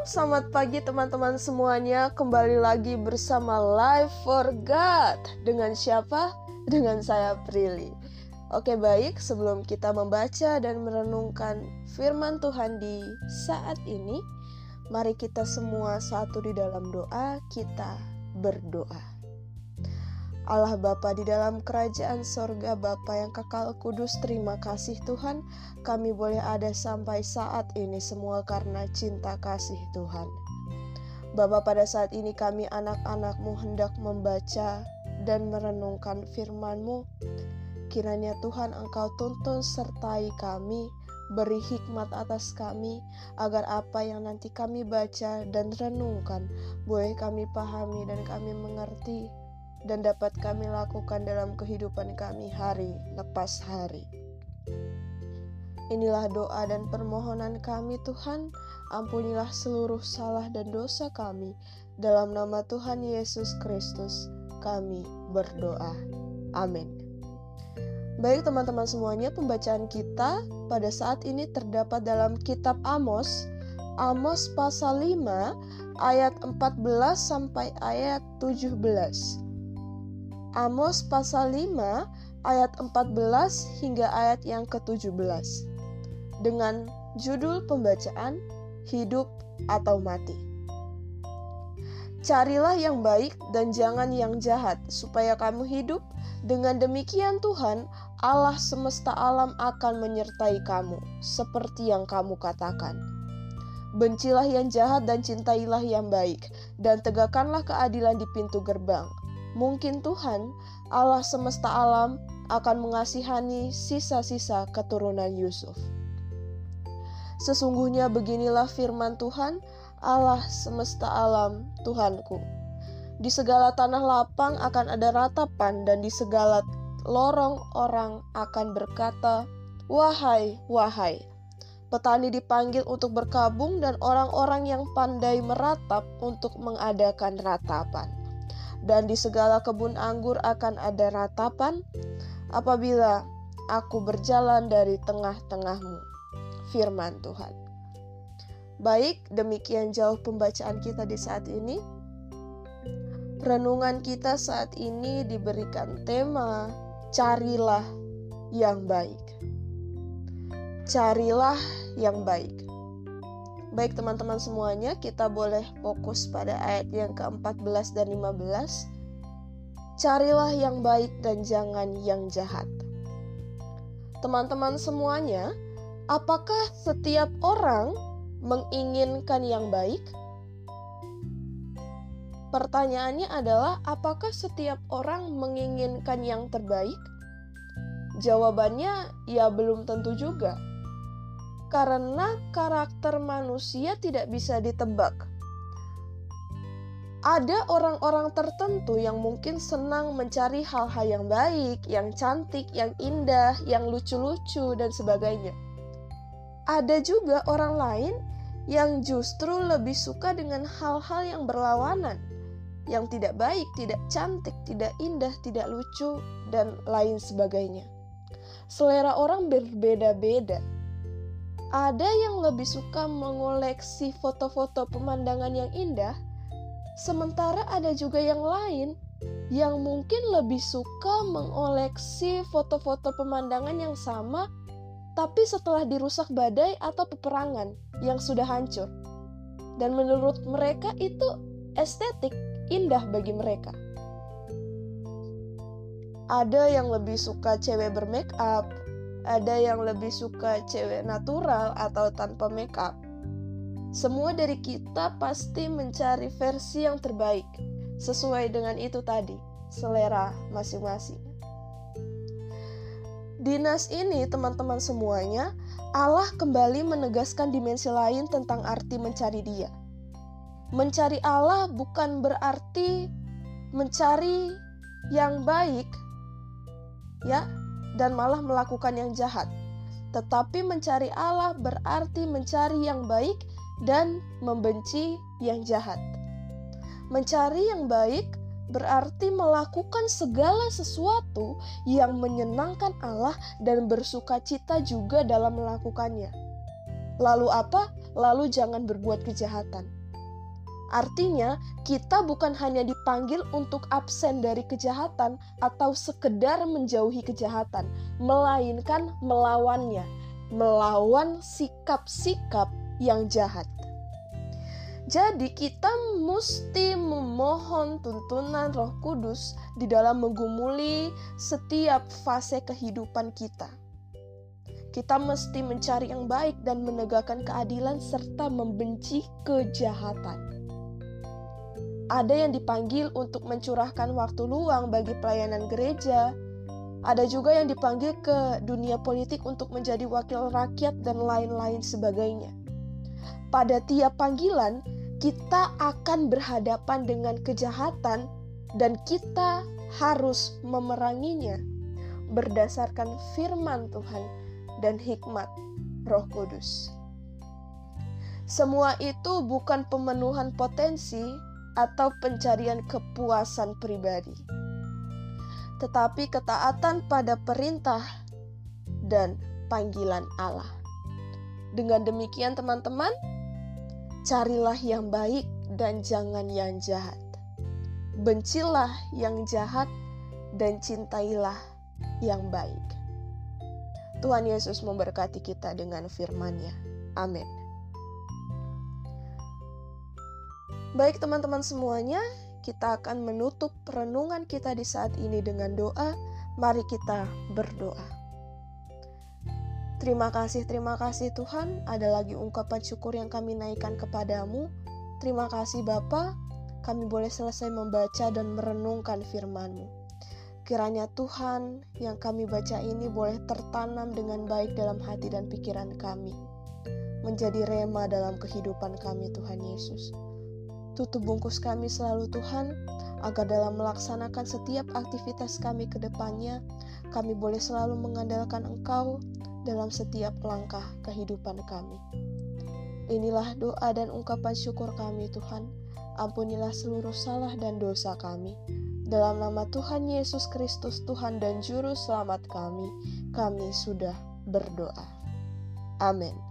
Selamat pagi teman-teman semuanya. Kembali lagi bersama Live for God. Dengan siapa? Dengan saya Prilly. Oke, baik. Sebelum kita membaca dan merenungkan firman Tuhan di saat ini, mari kita semua satu di dalam doa, kita berdoa. Allah Bapa di dalam kerajaan sorga Bapa yang kekal kudus terima kasih Tuhan. Kami boleh ada sampai saat ini semua karena cinta kasih Tuhan. Bapa pada saat ini kami anak-anakmu hendak membaca dan merenungkan firman-Mu. Kiranya Tuhan Engkau tuntun sertai kami beri hikmat atas kami agar apa yang nanti kami baca dan renungkan boleh kami pahami dan kami mengerti dan dapat kami lakukan dalam kehidupan kami hari lepas hari. Inilah doa dan permohonan kami Tuhan, ampunilah seluruh salah dan dosa kami. Dalam nama Tuhan Yesus Kristus, kami berdoa. Amin. Baik teman-teman semuanya, pembacaan kita pada saat ini terdapat dalam kitab Amos, Amos pasal 5 ayat 14 sampai ayat 17. Amos pasal 5 ayat 14 hingga ayat yang ke-17 dengan judul pembacaan Hidup atau Mati. Carilah yang baik dan jangan yang jahat supaya kamu hidup. Dengan demikian Tuhan Allah semesta alam akan menyertai kamu seperti yang kamu katakan. Bencilah yang jahat dan cintailah yang baik, dan tegakkanlah keadilan di pintu gerbang Mungkin Tuhan, Allah semesta alam, akan mengasihani sisa-sisa keturunan Yusuf. Sesungguhnya beginilah firman Tuhan, Allah semesta alam, Tuhanku. Di segala tanah lapang akan ada ratapan dan di segala lorong orang akan berkata, Wahai, wahai. Petani dipanggil untuk berkabung dan orang-orang yang pandai meratap untuk mengadakan ratapan dan di segala kebun anggur akan ada ratapan apabila aku berjalan dari tengah-tengahmu. Firman Tuhan. Baik, demikian jauh pembacaan kita di saat ini. Renungan kita saat ini diberikan tema carilah yang baik. Carilah yang baik. Baik teman-teman semuanya, kita boleh fokus pada ayat yang ke-14 dan 15. Carilah yang baik dan jangan yang jahat. Teman-teman semuanya, apakah setiap orang menginginkan yang baik? Pertanyaannya adalah, apakah setiap orang menginginkan yang terbaik? Jawabannya, ya belum tentu juga karena karakter manusia tidak bisa ditebak. Ada orang-orang tertentu yang mungkin senang mencari hal-hal yang baik, yang cantik, yang indah, yang lucu-lucu, dan sebagainya. Ada juga orang lain yang justru lebih suka dengan hal-hal yang berlawanan, yang tidak baik, tidak cantik, tidak indah, tidak lucu, dan lain sebagainya. Selera orang berbeda-beda ada yang lebih suka mengoleksi foto-foto pemandangan yang indah, sementara ada juga yang lain yang mungkin lebih suka mengoleksi foto-foto pemandangan yang sama, tapi setelah dirusak badai atau peperangan yang sudah hancur. Dan menurut mereka itu estetik, indah bagi mereka. Ada yang lebih suka cewek bermake up, ada yang lebih suka cewek natural atau tanpa makeup. Semua dari kita pasti mencari versi yang terbaik, sesuai dengan itu tadi, selera masing-masing. Dinas ini, teman-teman semuanya, Allah kembali menegaskan dimensi lain tentang arti mencari Dia. Mencari Allah bukan berarti mencari yang baik, ya, dan malah melakukan yang jahat. Tetapi mencari Allah berarti mencari yang baik dan membenci yang jahat. Mencari yang baik berarti melakukan segala sesuatu yang menyenangkan Allah dan bersuka cita juga dalam melakukannya. Lalu apa? lalu jangan berbuat kejahatan. Artinya, kita bukan hanya dipanggil untuk absen dari kejahatan atau sekedar menjauhi kejahatan, melainkan melawannya, melawan sikap-sikap yang jahat. Jadi, kita mesti memohon tuntunan Roh Kudus di dalam menggumuli setiap fase kehidupan kita. Kita mesti mencari yang baik dan menegakkan keadilan, serta membenci kejahatan ada yang dipanggil untuk mencurahkan waktu luang bagi pelayanan gereja. Ada juga yang dipanggil ke dunia politik untuk menjadi wakil rakyat dan lain-lain sebagainya. Pada tiap panggilan, kita akan berhadapan dengan kejahatan dan kita harus memeranginya berdasarkan firman Tuhan dan hikmat Roh Kudus. Semua itu bukan pemenuhan potensi, atau pencarian kepuasan pribadi, tetapi ketaatan pada perintah dan panggilan Allah. Dengan demikian, teman-teman, carilah yang baik dan jangan yang jahat. Bencilah yang jahat dan cintailah yang baik. Tuhan Yesus memberkati kita dengan firman-Nya. Amin. Baik teman-teman semuanya, kita akan menutup renungan kita di saat ini dengan doa. Mari kita berdoa. Terima kasih, terima kasih Tuhan. Ada lagi ungkapan syukur yang kami naikkan kepadamu. Terima kasih Bapa, kami boleh selesai membaca dan merenungkan firman-Mu. Kiranya Tuhan yang kami baca ini boleh tertanam dengan baik dalam hati dan pikiran kami. Menjadi rema dalam kehidupan kami Tuhan Yesus. Tutup bungkus kami selalu Tuhan, agar dalam melaksanakan setiap aktivitas kami ke depannya, kami boleh selalu mengandalkan Engkau dalam setiap langkah kehidupan kami. Inilah doa dan ungkapan syukur kami Tuhan. Ampunilah seluruh salah dan dosa kami. Dalam nama Tuhan Yesus Kristus Tuhan dan Juru Selamat kami, kami sudah berdoa. Amin.